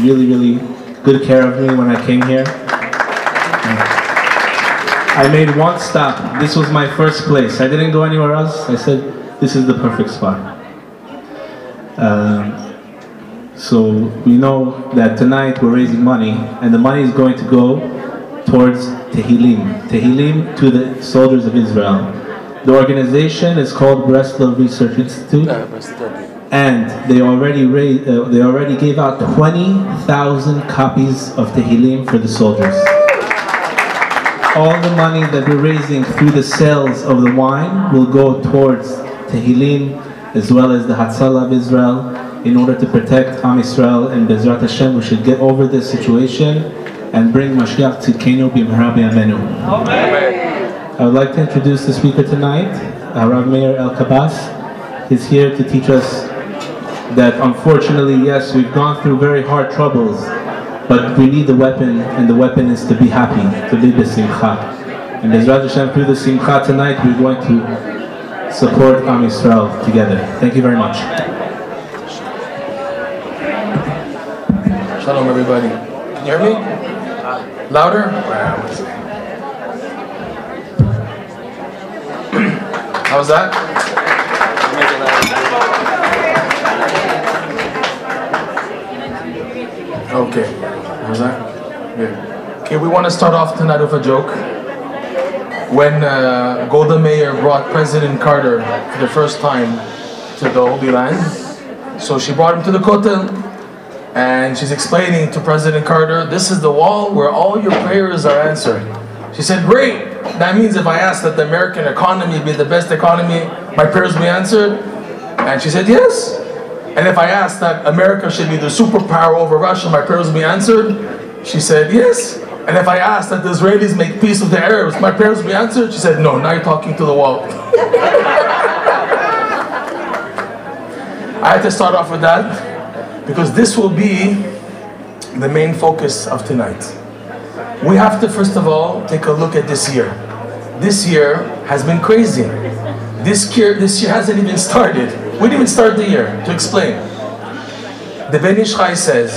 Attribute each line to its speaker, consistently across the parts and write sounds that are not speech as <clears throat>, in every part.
Speaker 1: really, really good care of me when I came here. I made one stop. This was my first place. I didn't go anywhere else. I said, this is the perfect spot. Um, so we know that tonight we're raising money, and the money is going to go towards Tehillim. Tehillim to the soldiers of Israel. The organization is called Breslov Research Institute, and they already raised, uh, they already gave out 20,000 copies of Tehillim for the soldiers. All the money that we're raising through the sales of the wine will go towards Tehillim as well as the Hatzalah of Israel in order to protect Am Israel and Bezrat Hashem we should get over this situation and bring Mashiach to Kenu B'Mehra B'Yamenu. I would like to introduce the speaker tonight, uh, Rav Meir Elkabas. He's here to teach us that unfortunately, yes, we've gone through very hard troubles, but we need the weapon, and the weapon is to be happy, to be the simcha. And Bezrat Hashem, through the simcha tonight, we're going to support Am Yisrael together. Thank you very much.
Speaker 2: Shalom, everybody. Can you hear me? Louder? <clears throat> How's that? Okay. How's that? Good. Okay, we want to start off tonight with a joke. When uh, Golda Meir brought President Carter for the first time to the Holy Land, so she brought him to the Kotel, and she's explaining to President Carter, this is the wall where all your prayers are answered. She said, great, that means if I ask that the American economy be the best economy, my prayers will be answered? And she said, yes. And if I ask that America should be the superpower over Russia, my prayers will be answered? She said, yes. And if I ask that the Israelis make peace with the Arabs, my prayers will be answered? She said, no, now you're talking to the wall. <laughs> I had to start off with that because this will be the main focus of tonight. We have to first of all take a look at this year. This year has been crazy. This year, this year hasn't even started. We didn't even start the year. To explain, the Ben Ish Chai says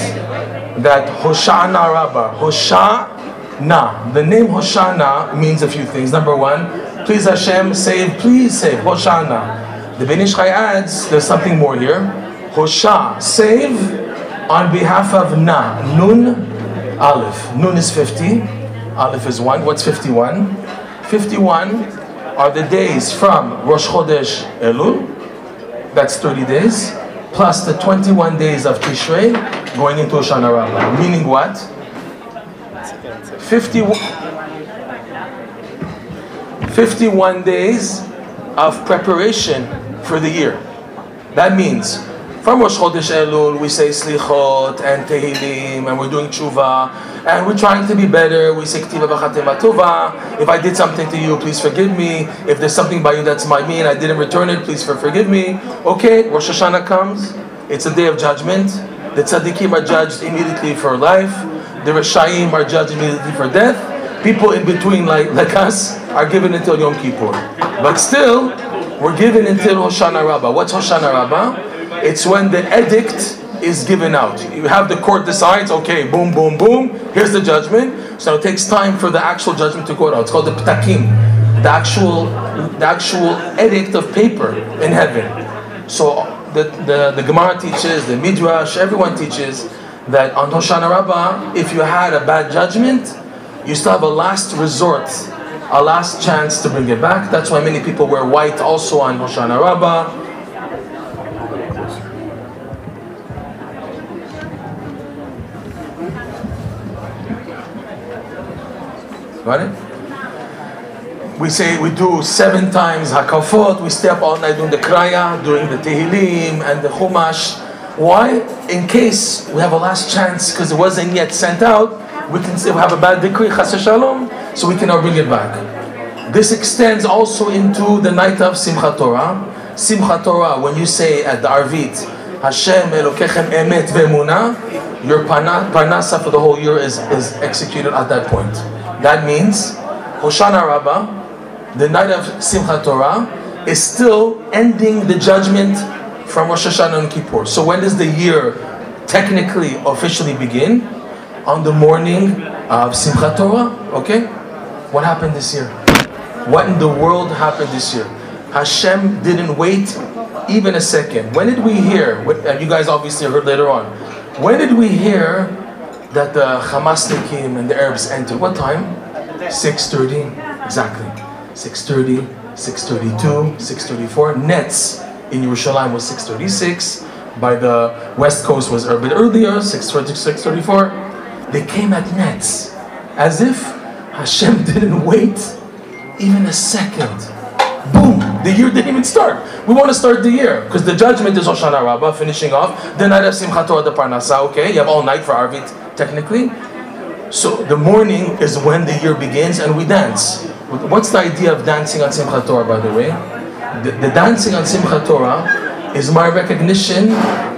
Speaker 2: that Hoshana Rabbah, Hoshana, the name Hoshana means a few things. Number one, please Hashem, save, please save, Hoshana. The Ben Ish Chai adds, there's something more here. Hosha, save on behalf of Na, Nun, Aleph. Nun is 50, Aleph is 1. What's 51? 51 are the days from Rosh Chodesh Elul, that's 30 days, plus the 21 days of Tishrei going into Hoshana Rabbah. Meaning what? 51, 51 days of preparation for the year. That means from Rosh Chodesh Elul, we say Slichot and Tehillim, and we're doing Tshuva, and we're trying to be better. We say Ktiva B'Chatem Tova. If I did something to you, please forgive me. If there's something by you that's my me and I didn't return it, please forgive me. Okay, Rosh Hashanah comes. It's a day of judgment. The tzaddikim are judged immediately for life. The Rishayim are judged immediately for death. People in between, like, like us, are given until Yom Kippur. But still, we're given until Hoshana Rabbah. What's Hoshana Rabbah? It's when the edict is given out. You have the court decides, okay, boom, boom, boom, here's the judgment. So it takes time for the actual judgment to go out. It's called the ptakim, the actual, the actual edict of paper in heaven. So the, the, the Gemara teaches, the Midrash, everyone teaches that on Hoshana Rabbah, if you had a bad judgment, you still have a last resort, a last chance to bring it back. That's why many people wear white also on Hoshana Rabbah. We say we do seven times hakafot, we stay up all night doing the kraya, doing the tehillim and the chumash. Why? In case we have a last chance because it wasn't yet sent out, we can say we have a bad decree, chas shalom, so we can now bring it back. This extends also into the night of Simchat Torah. Simchat Torah, when you say at the Arvit, Hashem Elokechem Emet Ve'emunah, your parnasa for the whole year is, is executed at that point. That means Hoshana Rabbah, the night of Simchat Torah, is still ending the judgment from Rosh Hashanah and Kippur. So when does the year technically, officially begin on the morning of Simchat Torah. Okay? What happened this year? What in the world happened this year? Hashem didn't wait even a second. When did we hear? What, uh, you guys obviously heard later on. When did we hear that the Hamasnikim and the Arabs entered? What time? 6.30. Exactly. 6.30, 6.32, 6.34. Nets in Yerushalayim was 6.36. By the west coast was a bit earlier, 6.30, 6.34. They came at nets. As if Hashem <laughs> didn't wait even a second. Boom! The year didn't even start. We want to start the year because the judgment is Hoshana Rabbah, finishing off. The night of Simchat Torah, the Parnasa. Okay, you have all night for Arvit, technically. So the morning is when the year begins and we dance. What's the idea of dancing on Simchat Torah, by the way? The, the dancing on Simchat Torah is my recognition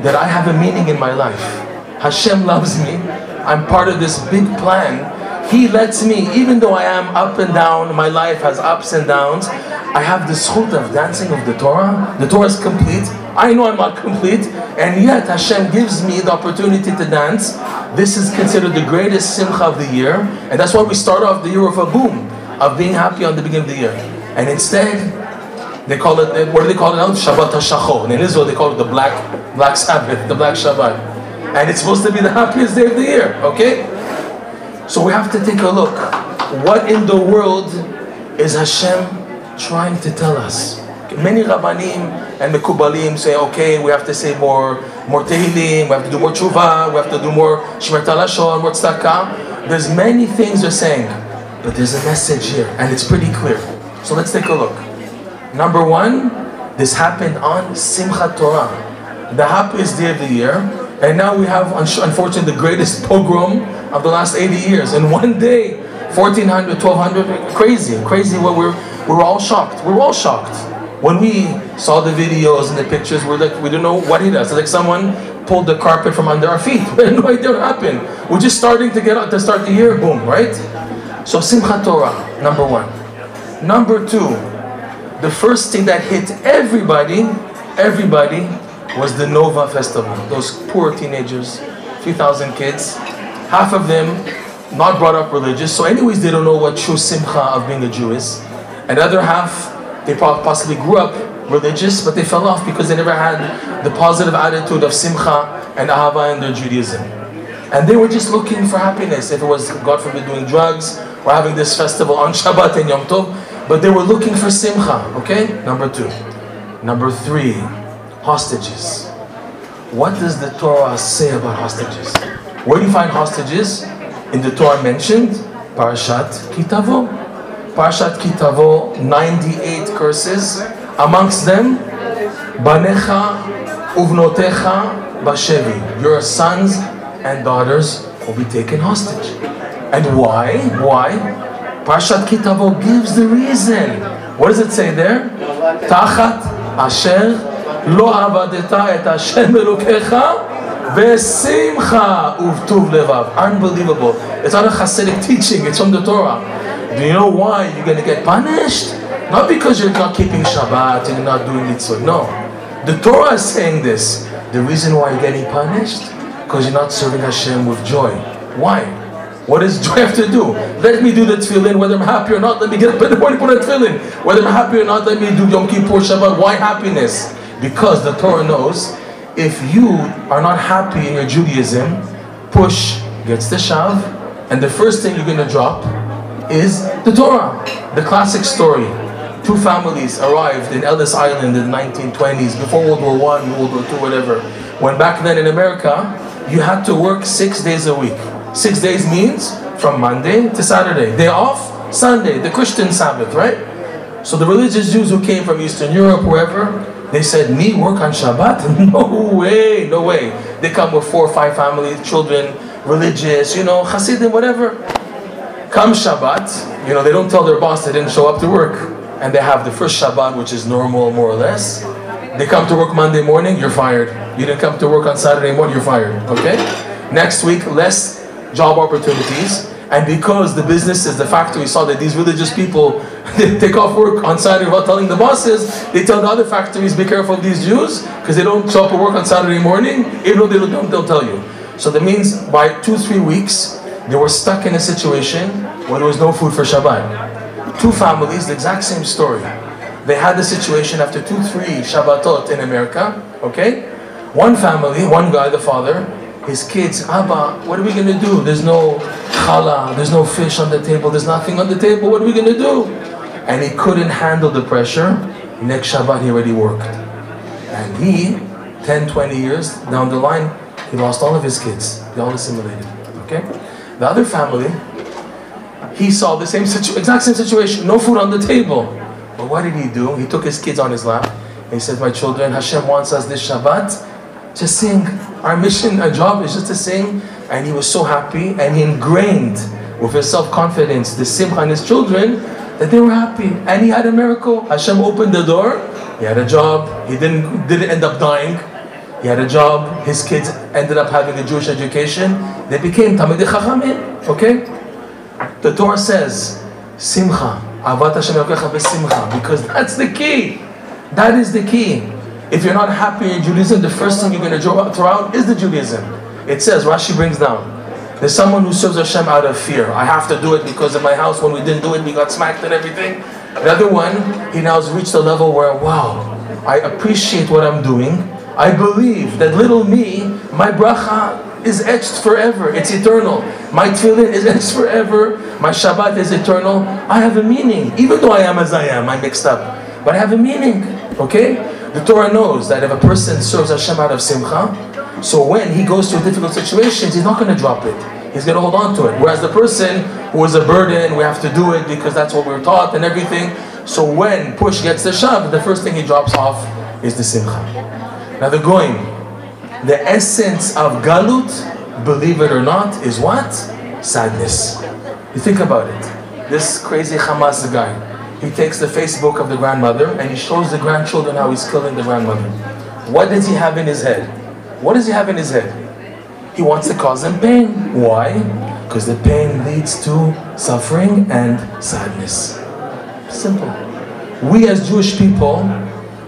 Speaker 2: that I have a meaning in my life. Hashem loves me. I'm part of this big plan he lets me, even though I am up and down, my life has ups and downs, I have the schut of dancing of the Torah. The Torah is complete. I know I'm not complete, and yet Hashem gives me the opportunity to dance. This is considered the greatest simcha of the year, and that's why we start off the year with a boom of being happy on the beginning of the year. And instead, they call it what do they call it now? Shabbat HaShachor. And in Israel, they call it the black black Sabbath, the black Shabbat, and it's supposed to be the happiest day of the year. Okay. So we have to take a look. What in the world is Hashem trying to tell us? Many Rabbanim and Mekubalim say, okay, we have to say more, more Tehillim, we have to do more Tshuva, we have to do more Shmer Talashon, more Tzedakah. There's many things they're saying, but there's a message here, and it's pretty clear. So let's take a look. Number one, this happened on Simchat Torah, the happiest day of the year, and now we have, unfortunately, the greatest pogrom of the last 80 years. In one day, 1400, 1200, crazy, crazy. What we're, we're all shocked. We're all shocked. When we saw the videos and the pictures, we're like, we don't know what it is. It's like someone pulled the carpet from under our feet. <laughs> We had no idea what happened. We're just starting to get out to start the year, boom, right? So Simchat Torah, number one. Number two, the first thing that hit everybody, everybody, was the Nova Festival. Those poor teenagers, 3,000 kids, half of them not brought up religious, so anyways they don't know what true simcha of being a Jew is. And the other half, they possibly grew up religious, but they fell off because they never had the positive attitude of simcha and ahava in their Judaism. And they were just looking for happiness. If it was, God forbid, doing drugs or having this festival on <laughs> Shabbat and Yom Tov, but they were looking for simcha, okay? Number two. Number three, hostages. What does the Torah say about hostages? Where do you find hostages? In the Torah mentioned, Parashat Kitavo. Parashat Kitavo, 98 curses. Amongst them, Banecha uvnotecha bashevi. Your sons and daughters will be taken hostage. And why? Why? Parashat Kitavo gives the reason. What does it say there? Tachat asher lo avadeta et Hashem elokecha Vesimcha uvtuv levav. Unbelievable. It's not a Hasidic teaching, it's from the Torah. Do you know why you're going to get punished? Not because you're not keeping Shabbat and you're not doing mitzvah. No. The Torah is saying this. The reason why you're getting punished? Because you're not serving Hashem with joy. Why? What does <laughs> joy have to do? Let me do the tefillin, whether I'm happy or not. Let me get up in the morning put a tefillin. Whether I'm happy or not, let me do Yom Kippur Shabbat. Why happiness? Because the Torah knows if you are not happy in your Judaism, push gets the shav, and the first thing you're going to drop is the Torah. The classic story. Two families arrived in Ellis Island in the 1920s, before World War One, World War Two, whatever. When back then in America, you had to work six days a week. Six days means from Monday to Saturday. Day off, Sunday, the Christian Sabbath, right? So the religious Jews who came from Eastern Europe, wherever, they said, me work on Shabbat? <laughs> No way, no way. They come with four or five families, children, religious, you know, Hasidim, whatever. Come Shabbat, you know, they don't tell their boss they didn't show up to work. And they have the first Shabbat, which is normal, more or less. They come to work Monday morning, you're fired. You didn't come to work on Saturday morning, you're fired. Okay? Next week, less job opportunities. And because the businesses, the factory saw that these religious people <laughs> they take off work on Saturday without telling the bosses, they tell the other factories, be careful of these Jews, because they don't show up at work on Saturday morning, even though they don't, they'll tell you. So that means by two, three weeks, they were stuck in a situation where there was no food for Shabbat. Two families, the exact same story. They had the situation after two, three Shabbatot in America, okay? One family, one guy, the father, his kids, Abba, what are we gonna do? There's no challah, there's no fish on the table, there's nothing on the table, what are we gonna do? And he couldn't handle the pressure. Next Shabbat, he already worked. And he, 10, 20 years down the line, he lost all of his kids. They all assimilated. Okay? The other family, he saw the same exact same situation, no food on the table. But what did he do? He took his kids on his lap. And he said, My children, Hashem wants us this Shabbat to sing. Our mission, our job is just to sing. And he was so happy and he ingrained with his self confidence the simcha in his children that they were happy. And he had a miracle. Hashem opened the door. He had a job. He didn't, didn't end up dying. He had a job. His kids ended up having a Jewish education. They became Talmidei Chachamim. Okay? The Torah says, Simcha. Avat Hashem besimcha. Because that's the key. That is the key. If you're not happy in Judaism, the first thing you're going to throw out is the Judaism. It says, Rashi brings down, there's someone who serves Hashem out of fear. I have to do it because in my house, when we didn't do it, we got smacked and everything. The other one, he now has reached a level where, wow, I appreciate what I'm doing. I believe that little me, my bracha is etched forever. It's eternal. My tefillin is <laughs> etched forever. My Shabbat is eternal. I have a meaning. Even though I am as I am, I'm mixed up. But I have a meaning. Okay? The Torah knows that if a person serves Hashem out of simcha, so when he goes through difficult situations, he's not going to drop it. He's going to hold on to it. Whereas the person who is a burden, we have to do it because that's what we're taught and everything. So when push gets the shove, the first thing he drops off is the simcha. Now the goyim, the essence of galut, believe it or not, is what? Sadness. You think about it. This crazy Hamas guy, he takes the Facebook of the grandmother and he shows the grandchildren how he's killing the grandmother. What does he have in his head? What does he have in his head? He wants to cause them pain. Why? Because the pain leads to suffering and sadness. Simple. We as Jewish people,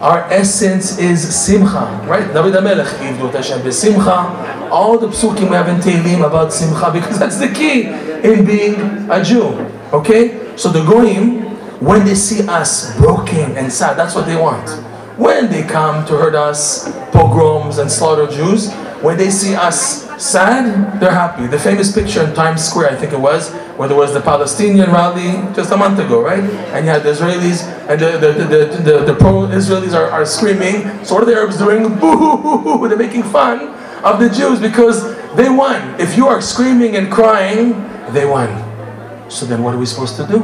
Speaker 2: our essence is simcha, right? David HaMelech, Ivdut Hashem b'simcha. All the psukim we have in Tehillim about simcha because that's the key in being a Jew. Okay? So the goyim, when they see us broken and sad, that's what they want. When they come to hurt us, pogroms and slaughter Jews, when they see us sad, they're happy. The famous picture in Times Square, I think it was, where there was the Palestinian rally just a month ago, right? And you had the Israelis and the, the, the, the, the pro-Israelis are, are screaming. So what are the Arabs doing? <laughs> Boo! They're making fun of the Jews because they won. If you are screaming and crying, they won. So then what are we supposed to do?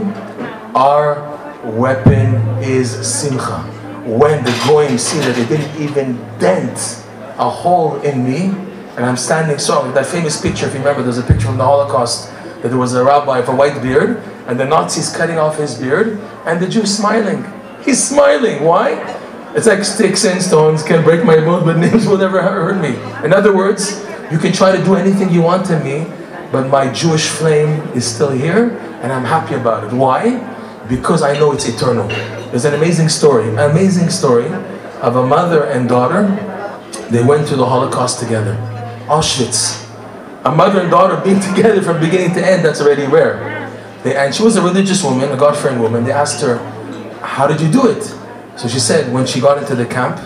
Speaker 2: Our weapon is simcha when the goyim see that they didn't even dent a hole in me, and I'm standing strong. That famous picture, if you remember, there's a picture from the Holocaust that there was a rabbi with a white beard, and the Nazis cutting off his beard, and the Jew smiling. He's smiling. Why? It's like sticks and stones can break my bones, but <laughs> names will never hurt me. In other words, you can try to do anything you want to me, but my Jewish flame is still here, and I'm happy about it. Why? Because I know it's eternal. There's an amazing story, an amazing story of a mother and daughter. They went through the Holocaust together. Auschwitz. A mother and daughter being <laughs> together from beginning to end, that's already rare. They, and she was a religious woman, a God-fearing woman. They asked her, how did you do it? So she said, when she got into the camp,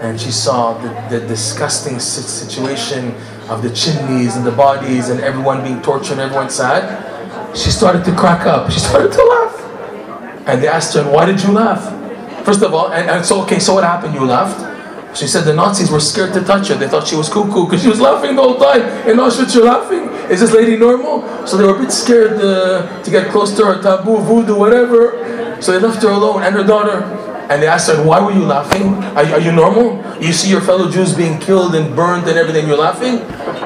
Speaker 2: and she saw the, the disgusting situation of the chimneys and the bodies and everyone being tortured, and everyone sad, she started to crack up. She <laughs> started to laugh. And they asked her, why did you laugh? First of all, and, and so, okay, so what happened? You laughed? She said the Nazis were scared to touch her. They thought she was cuckoo because she was laughing the whole time. In Auschwitz, you're laughing? Is this lady normal? So they were a bit scared uh, to get close to her, taboo, voodoo, whatever. So they left her alone and her daughter. And they asked her, why were you laughing? Are, are you normal? You see your fellow Jews being killed and burned and everything, you're laughing?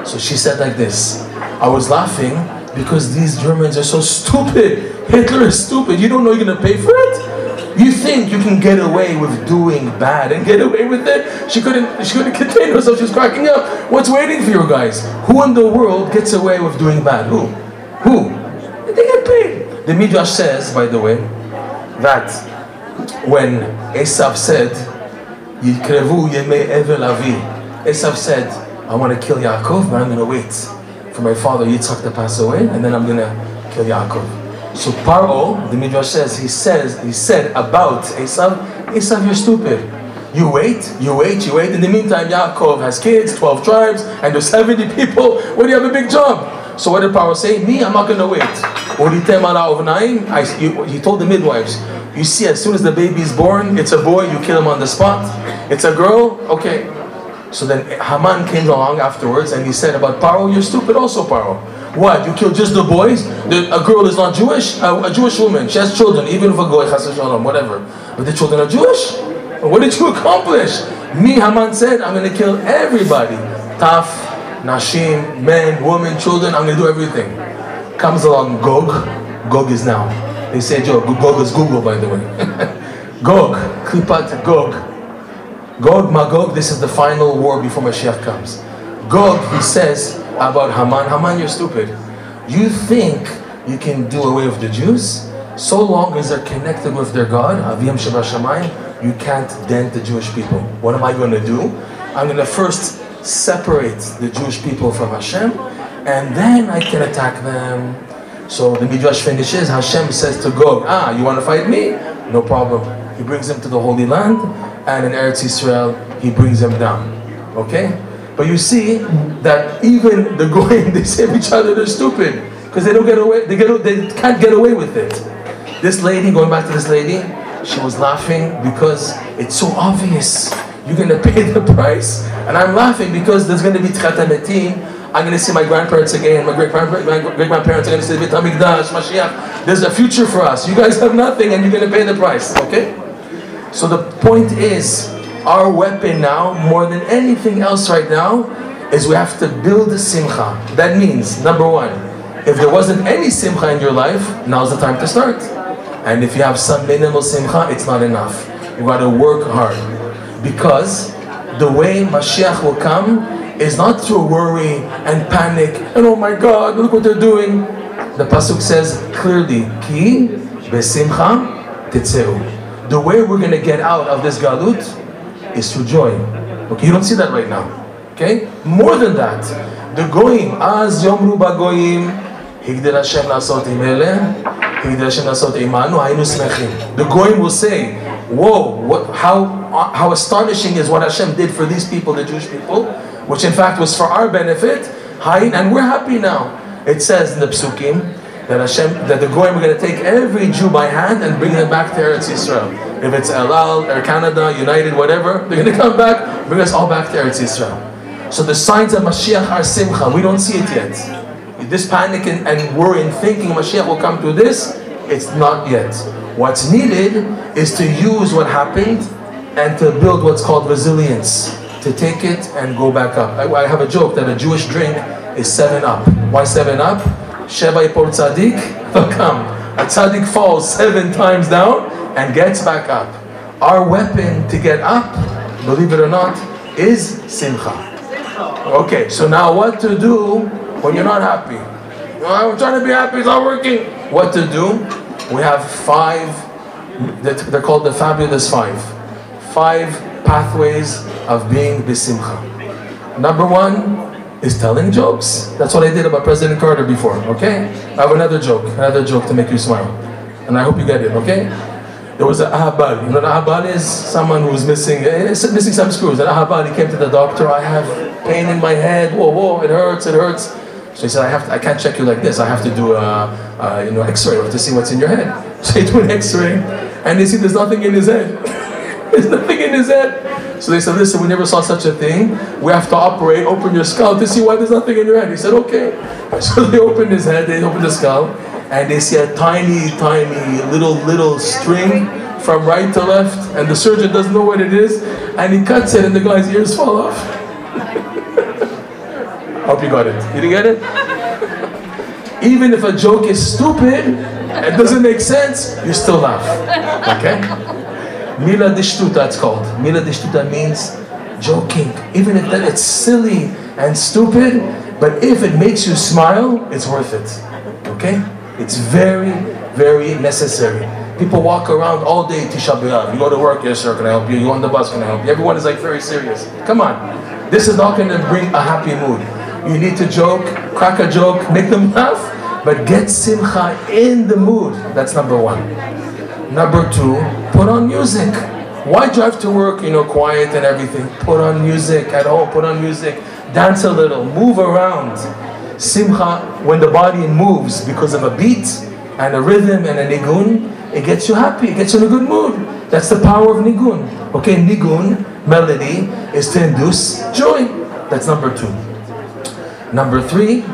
Speaker 2: So she said like this, I was laughing because these Germans are so stupid. Hitler is stupid. You don't know you're going to pay for it? You think you can get away with doing bad and get away with it? She couldn't she couldn't contain herself. She was cracking up. What's waiting for you guys? Who in the world gets away with doing bad? Who? Who? They get paid. The Midrash says, by the way, that when Esav said, Avi, Esav said, I want to kill Yaakov, but I'm going to wait for my father Yitzchak to pass away, and then I'm going to kill Yaakov. So Paro, the Midrash says, he says, he said about Esav, Esav, you're stupid. You wait, you wait, you wait. In the meantime, Yaakov has kids, 12 tribes, and there's <laughs> 70 people. What do you have a big job? So what did Paro say? Me, I'm not going to wait. He told the midwives, you see, as soon as the baby is born, it's a boy, you kill him on the spot. It's a girl, okay. So then Haman came along afterwards and he said about Paro, you're stupid also, Paro. What? You kill just the boys? The, a girl is not Jewish? A, a, Jewish woman, she has children, even if a goy, shalom, whatever. But the children are Jewish? What did you accomplish? Me, Haman said, I'm going to kill everybody. Taf, Nashim, men, women, children, I'm going to do everything. Comes along Gog. Gog is now. They say, Joe, Gog is Google, by the way. <laughs> Gog, Klipat Gog. Gog, Magog, this is the final war before Mashiach comes. Gog, he says about Haman, Haman, you're stupid. You think you can do away with the Jews? So long as they're connected with their God, Aviyam Shabbat you can't dent the Jewish people. What am I going to do? I'm going to first separate the Jewish people from Hashem, and then I can attack them. So the Midrash finishes, Hashem says to Gog, ah, you want to fight me? No problem. He brings him to the Holy Land, and in Eretz Israel, he brings him down. Okay? But you see that even the Goyim, <laughs> they say each other they're stupid because they don't get away. They get they can't get away with it. This lady, going back to this lady, she was laughing because it's so obvious. You're gonna pay the price, and I'm laughing because there's gonna be tchatametim I'm going to see my grandparents again, my great grandparents, my great grandparents are going to see the Hamikdash, Mashiach. There's a future for us. You guys have nothing and you're going to pay the price, okay? So the point is, our weapon now, more than anything else right now, is we have to build a simcha. That means, number one, if there wasn't any simcha in your life, now's the time to start. And if you have some minimal simcha, it's not enough. You got to work hard. Because the way Mashiach will come is not through worry and panic and oh my God, look what they're doing. The pasuk says clearly, "Ki besimcha tetzeu." The way we're to get out of this galut is through joy. Okay, you don't see that right now. Okay, more than that, the goyim az yomru bagoyim higdel Hashem lasot imele, higdel Hashem lasot imanu haynu smechim. The goyim will say, "Whoa, what? How how astonishing is what Hashem did for these people, the Jewish people." which in fact was for our benefit, and we're happy now. It says in the Psukim that Hashem, that the Goyim are going to take every Jew by hand and bring them back to Eretz Yisrael. If it's El Al, Air Canada, United, whatever, they're going to come back, bring us all back to Eretz Yisrael. So the signs of Mashiach are simcha. We don't see it yet. This panic and, and worry and thinking Mashiach will come through this, it's not yet. What's needed is to use what happened and to build what's called resilience to take it and go back up. I, I have a joke that a Jewish drink is 7 Up. Why 7 Up? Sheba Ipor Tzadik, <laughs> come. A Tzadik falls seven times down and gets back up. Our weapon to get up, believe it or not, is Simcha. Okay, so now what to do when you're not happy? I'm trying to be happy, it's not working. What to do? We have five, they're called the fabulous five. Five pathways of being bisimcha. Number one is telling jokes. That's what I did about President Carter before, okay? I have another joke, another joke to make you smile. And I hope you get it, okay? There was an ahabal. You know what ahabal is? Someone who's missing, eh, missing some screws. An ahabal, he came to the doctor, I have pain in my head, whoa, whoa, it hurts, it hurts. So he said, I have to, I can't check you like this. I have to do a, a you know, x-ray to see what's in your head. <laughs> So he do an x-ray, and they see there's nothing in his head. <laughs> there's nothing in his head. So they said, listen, we never saw such a thing. We have to operate, open your skull to see why there's nothing in your head. He said, okay. <laughs> So they opened his head, they opened the skull, and they see a tiny, tiny little, little string from right to left, and the surgeon doesn't know what it is, and he cuts it, and the guy's ears fall off. <laughs> Hope you got it. You didn't get it? Even if a joke is stupid, it doesn't make sense, you still laugh. Okay? Mila dishtuta it's called. Mila dishtuta means joking. Even if that it's silly and stupid, but if it makes you smile, it's worth it. Okay? It's very, very necessary. People walk around all day Tisha B'Av. You go to work, yes sir, can I help you? You on the bus, can I help you? Everyone is like very serious. Come on. This is not going to bring a happy mood. You need to joke, crack a joke, make them <laughs> laugh, but get simcha in the mood. That's number one. Number two, put on music. Why drive to work, you know, quiet and everything? Put on music at home, put on music, dance a little, move around. Simcha, when the body moves because of a beat and a rhythm and a nigun, it gets you happy, it gets you in a good mood. That's the power of nigun. Okay, nigun, melody, is to induce joy. That's number two. Number three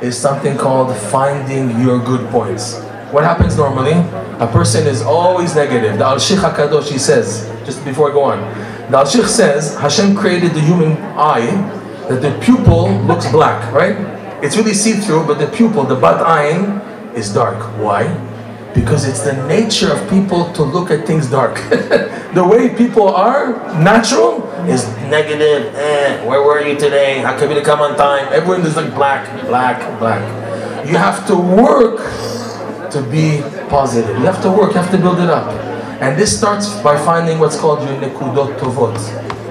Speaker 2: is something called finding your good points. What happens normally? A person is always negative. The Al-Sheikh HaKadosh, he says, just before I go on, the Al-Sheikh says, Hashem created the human eye, that the pupil looks black, right? It's really see-through, but the pupil, the bat ayin, is dark. Why? Because it's the nature of people to look at things dark. <laughs> the way people are, natural, is negative. Eh, where were you today? How come you come on time? Everyone is like black, black, black. You have to work to be positive. You have to work, you have to build it up. And this starts by finding what's called your nekudot tovot,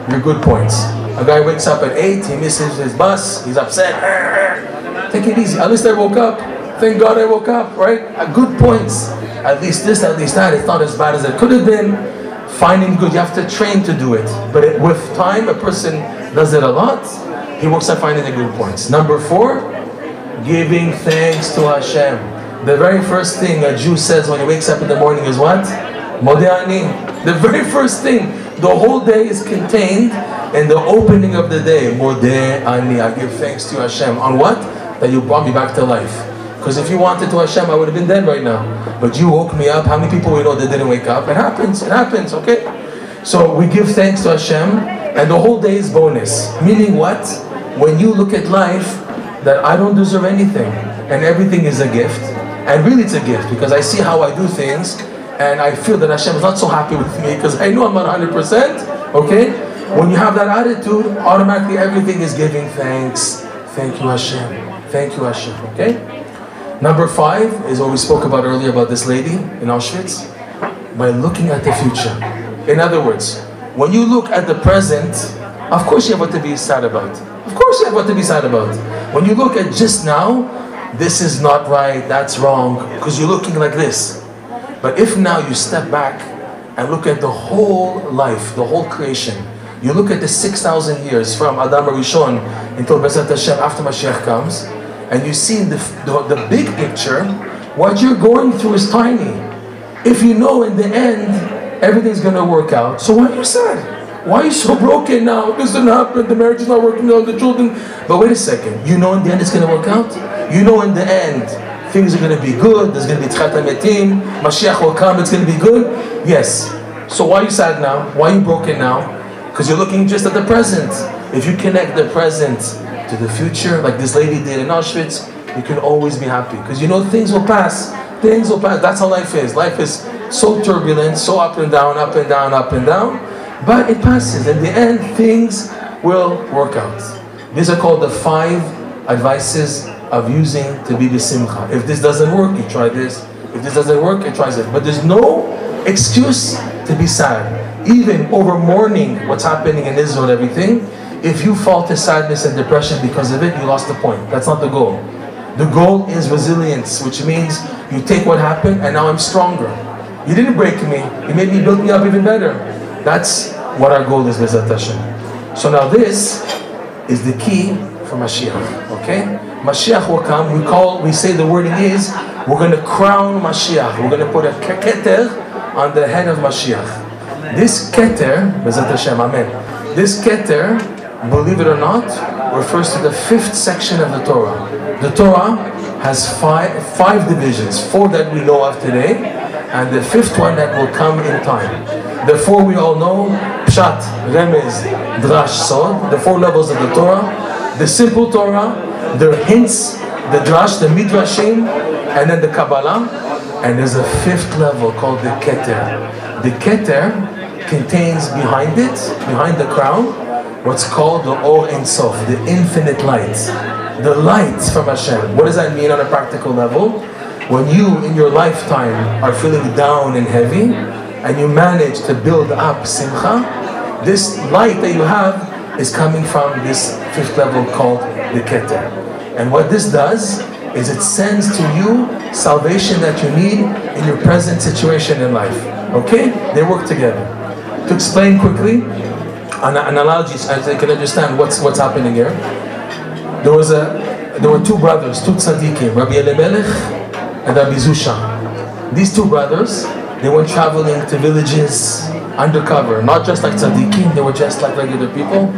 Speaker 2: your good points. A guy wakes up at 8, he misses his bus, he's upset. <laughs> Take it easy. At least I woke up. Thank God I woke up, right? A good points. At least this, at least that. It's not as bad as it could have been. Finding good, you have to train to do it. But it, with time, a person does it a lot. He works at finding the good points. Number four, giving thanks to Hashem. The very first thing a Jew says when he wakes up in the morning is what? Modeani. The very first thing. The whole day is contained in the opening of the day. Modeani. I give thanks to Hashem. On what? That you brought me back to life. Because if you wanted to Hashem, I would have been dead right now. But you woke me up. How many people we know that didn't wake up? It happens. It happens. Okay. So we give thanks to Hashem, and the whole day is bonus. Meaning what? When you look at life, that I don't deserve anything, and everything is a gift and really it's a gift because I see how I do things and I feel that Hashem is not so happy with me because I know I'm not 100%. Okay? When you have that attitude, automatically everything is giving thanks. Thank you, Hashem. Thank you, Hashem. Okay? Number five is what we spoke about earlier about this lady in Auschwitz. By looking at the future. In other words, when you look at the present, of course you have what to be sad about. Of course you have what to be sad about. When you look at just now, this is not right, that's wrong, because you're looking like this. But if now you step back and look at the whole life, the whole creation, you look at the 6,000 years from Adam Rishon until Bezat Hashem after Mashiach comes, and you see the, the, the big picture, what you're going through is tiny. If you know in the end, everything's going to work out, so why are you sad? Why are you so <laughs> broken now? This didn't happen, the marriage is not working out, the children. But wait a second, you know in the end it's going to work out? You know in the end, things are going to be good. There's going to be Tchat Metim. Mashiach will come. It's going to be good. Yes. So why are you sad now? Why are you broken now? Because you're looking just at the present. If you connect the present to the future, like this lady did in Auschwitz, you can always be happy. Because you know things will pass. Things will pass. That's how life is. Life is so turbulent, so up and down, up and down, up and down. But it passes. In the end, things will work out. These are called the five advices of using to be the simcha. If this doesn't work, you try this. If this doesn't work, you try this. But there's no excuse to be sad. Even over mourning what's happening in Israel and everything, if you fall to sadness and depression because of it, you lost the point. That's not the goal. The goal is resilience, which means you take what happened and now I'm stronger. You didn't break me. You made me build me up even better. That's what our goal is, Bezat Hashem. So now this is the key for Mashiach. Okay? Mashiach will come. We call, we say the wording is, we're going to crown Mashiach. We're going to put a keter on the head of Mashiach. This keter, Bezat Hashem, Amen. This keter, believe it or not, refers to the fifth section of the Torah. The Torah has five, five divisions, four that we know of today, and the fifth one that will come in time. The four we all know, Pshat, Remez, Drash, Sod, the four levels of the Torah. The simple Torah, are hints, the drash, the midrashim, and then the Kabbalah. And there's a fifth level called the Keter. The Keter contains behind it, behind the crown, what's called the Or Ein Sof, the infinite light. The light from Hashem. What does that mean on a practical level? When you, in your lifetime, are feeling down and heavy, and you manage to build up simcha, this light that you have is coming from this fifth level called the Keter. And what this does is it sends to you salvation that you need in your present situation in life. Okay? They work together. To explain quickly, an, analogy so you can understand what's what's happening here. There was a there were two brothers, two tzaddikim, Rabbi Elimelech and Rabbi Zusha. These two brothers, they went traveling to villages undercover, not just like tzaddikim, they were just like regular people.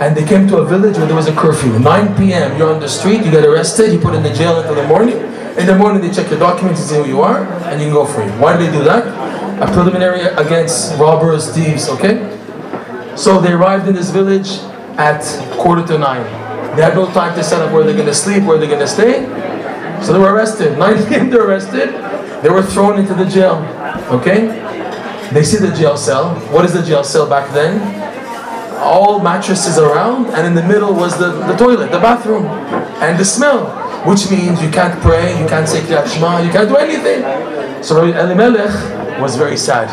Speaker 2: And they came to a village where there was a curfew. 9 p.m., you're on the street, you get arrested, you put in the jail until the morning. In the morning, they check your documents and see who you are, and you can go free. Why do they do that? A preliminary against robbers, thieves, okay? So they arrived in this village at quarter to nine. They had no time to set up where they're going to sleep, where they're going to stay. So they were arrested. <laughs> 9 p.m. they're arrested. They were thrown into the jail. Okay? They see the jail cell. What is the jail cell back then? All mattresses around, and in the middle was the, the toilet, the bathroom, and the smell, which means you can't pray, you can't say Kriyat Shema, you can't do anything. So Rabbi Elimelech was very sad.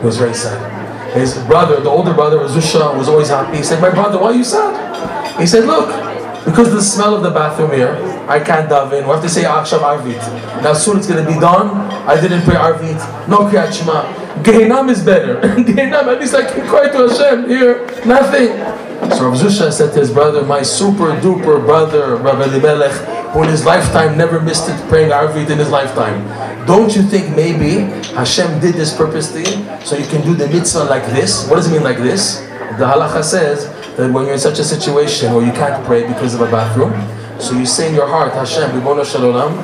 Speaker 2: He was very sad. His brother, the older brother, Zusha, was always happy. He said, My brother, why are you sad? He said, Look, because of the smell of the bathroom here, I can't daven. We have to say ah, Akshav Arvit. Now soon it's going to be done. I didn't pray Arvit. No Kriyat ah, Shema. Gehinam is better. <laughs> Gehinam, at least I can cry to Hashem. Here, nothing. So Rav Zusha said to his brother, my super duper brother, Rabbi Elimelech, in his lifetime never missed it praying Arvit in his lifetime. Don't you think maybe Hashem did this purposely so you can do the mitzvah like this? What does it mean like this? The halacha says that when you're in such a situation where you can't pray because of a bathroom, so you say in your heart, Hashem, Shalom,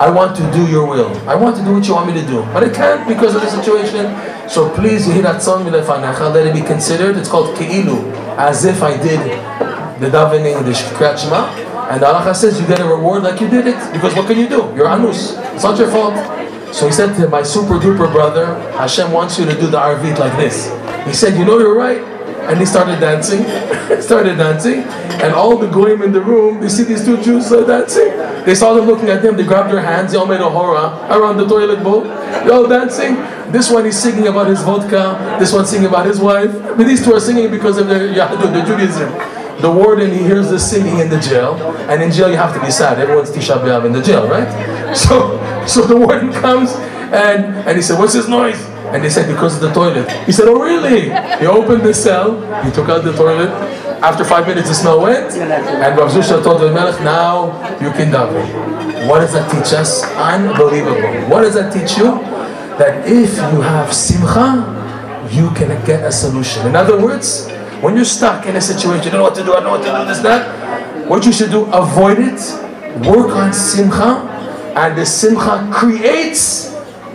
Speaker 2: I want to do your will. I want to do what you want me to do. But I can't because of the situation. So please, you hear that song, let it be considered. It's called Ke'ilu, as if I did the davening, the Kriyat Shema. And Allah says you get a reward like you did it. Because what can you do? You're Anus. It's not your fault. So he said to my super duper brother, Hashem wants you to do the Arvit like this. He said, you know you're right and he started dancing, <laughs> started dancing, and all the goyim in the room, they see these two Jews uh, dancing. They saw them looking at them, they grabbed their hands, they all made a hora around the toilet bowl, they all dancing. This one is singing about his vodka, this one singing about his wife. But these two are singing because of their Yahoo, their Judaism. The warden, he hears the singing in the jail, and in jail you have to be sad. Everyone's Tisha B'Av in the jail, right? <laughs> So, so the warden comes, and, and he said, what's this noise? And they said, because of the toilet. He said, oh really? He opened the cell, he took out the toilet. After five minutes, the smell went. And Rav Zusha told the Melech, now you can daven. What does that teach us? Unbelievable. What does that teach you? That if you have simcha, you can get a solution. In other words, when you're stuck in a situation, you don't know what to do, I don't know what to do, this, that, what you should do, avoid it, work on simcha, and the simcha creates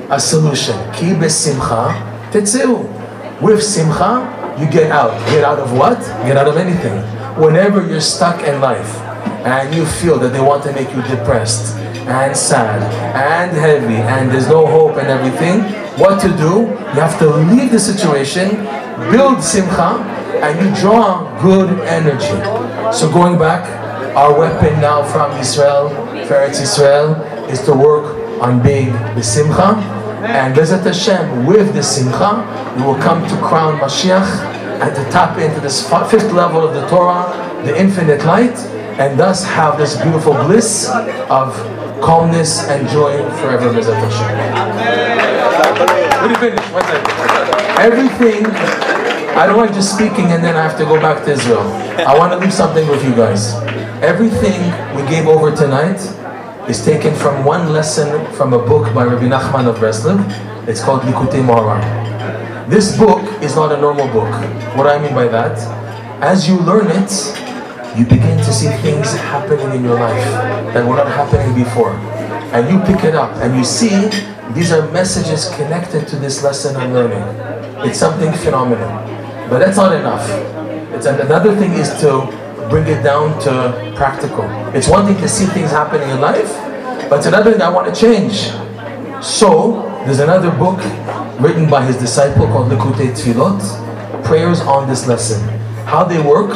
Speaker 2: a solution. Ki besimcha tetzeu. With simcha, you get out. Get out of what? Get out of anything. Whenever you're stuck in life and you feel that they want to make you depressed and sad and heavy and there's no hope and everything, what to do? You have to leave the situation, build simcha, and you draw good energy. So going back, our weapon now from Israel, Feretz Israel, is to work on being the simcha and Bezat Hashem, with the Simcha, we will come to crown Mashiach and to tap into this fifth level of the Torah, the infinite light, and thus have this beautiful bliss of calmness and joy forever, Bezat Hashem. Let me finish, one second. Everything, I don't like just speaking and then I have to go back to Israel. I want to do something with you guys. Everything we gave over tonight is taken from one lesson from a book by Rabbi Nachman of Breslov. It's called Likutei Moharan. This book is not a normal book. What I mean by that? As you learn it, you begin to see things happening in your life that were not happening before. And you pick it up and you see these are messages connected to this lesson I'm learning. It's something phenomenal. But that's not enough. It's another thing is to bring it down to practical. It's one thing to see things happening in your life, but it's another thing I want to change. So, there's another book written by his disciple called Likutei Tfilot, Prayers on this lesson. How they work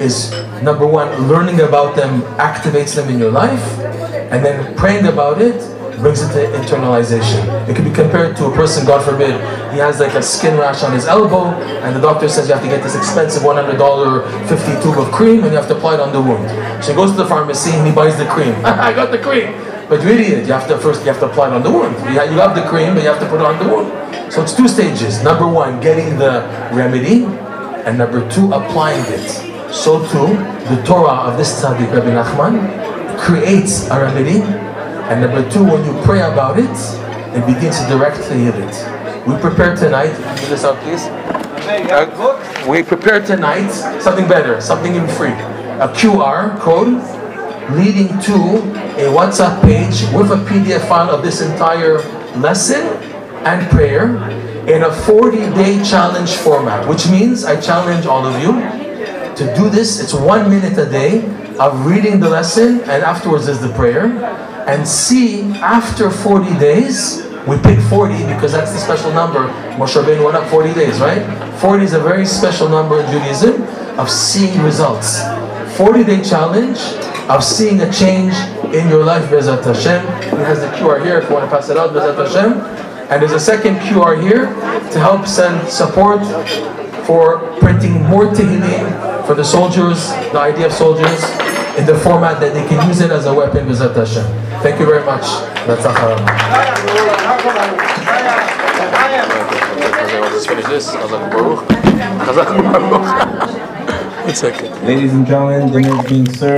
Speaker 2: is number one, learning about them activates them in your life, and then praying about it brings it to internalization. It can be compared to a person, God forbid, he has like a skin rash on his elbow, and the doctor says you have to get this expensive $100 50 tube of cream and you have to apply it on the wound. So he goes to the pharmacy and he buys the cream. <laughs> I got the cream. But you idiot, you have to first you have to apply it on the wound. You have, the cream, but you have to put it on the wound. So it's two stages. Number one, getting the remedy, and number two, applying it. So too, the Torah of this tzaddik, Rabbi Nachman, creates a remedy, and number two, when you pray about it, it begins to directly heal it. We prepare tonight. Give this out, please. Uh, we prepare tonight something better, something even free. A QR code leading to a WhatsApp page with a PDF file of this entire lesson and prayer in a 40-day challenge format, which means I challenge all of you to do this. It's one minute a day of reading the lesson and afterwards is the prayer. And see, after 40 days, we pick 40 because that's the special number. Moshe Rabbeinu went up 40 days, right? 40 is a very special number in Judaism of seeing results. 40 day challenge of seeing a change in your life, B'ezrat Hashem. It has the QR here if you want to pass it out, B'ezrat Hashem. And there's a second QR here to help send support for printing more Tehillim for the soldiers, the IDF soldiers, in the format that they can use it as a weapon, B'ezrat Hashem. Thank you very much. That's
Speaker 3: Let's finish this. Baruch.
Speaker 1: Ladies and gentlemen, dinner is being served.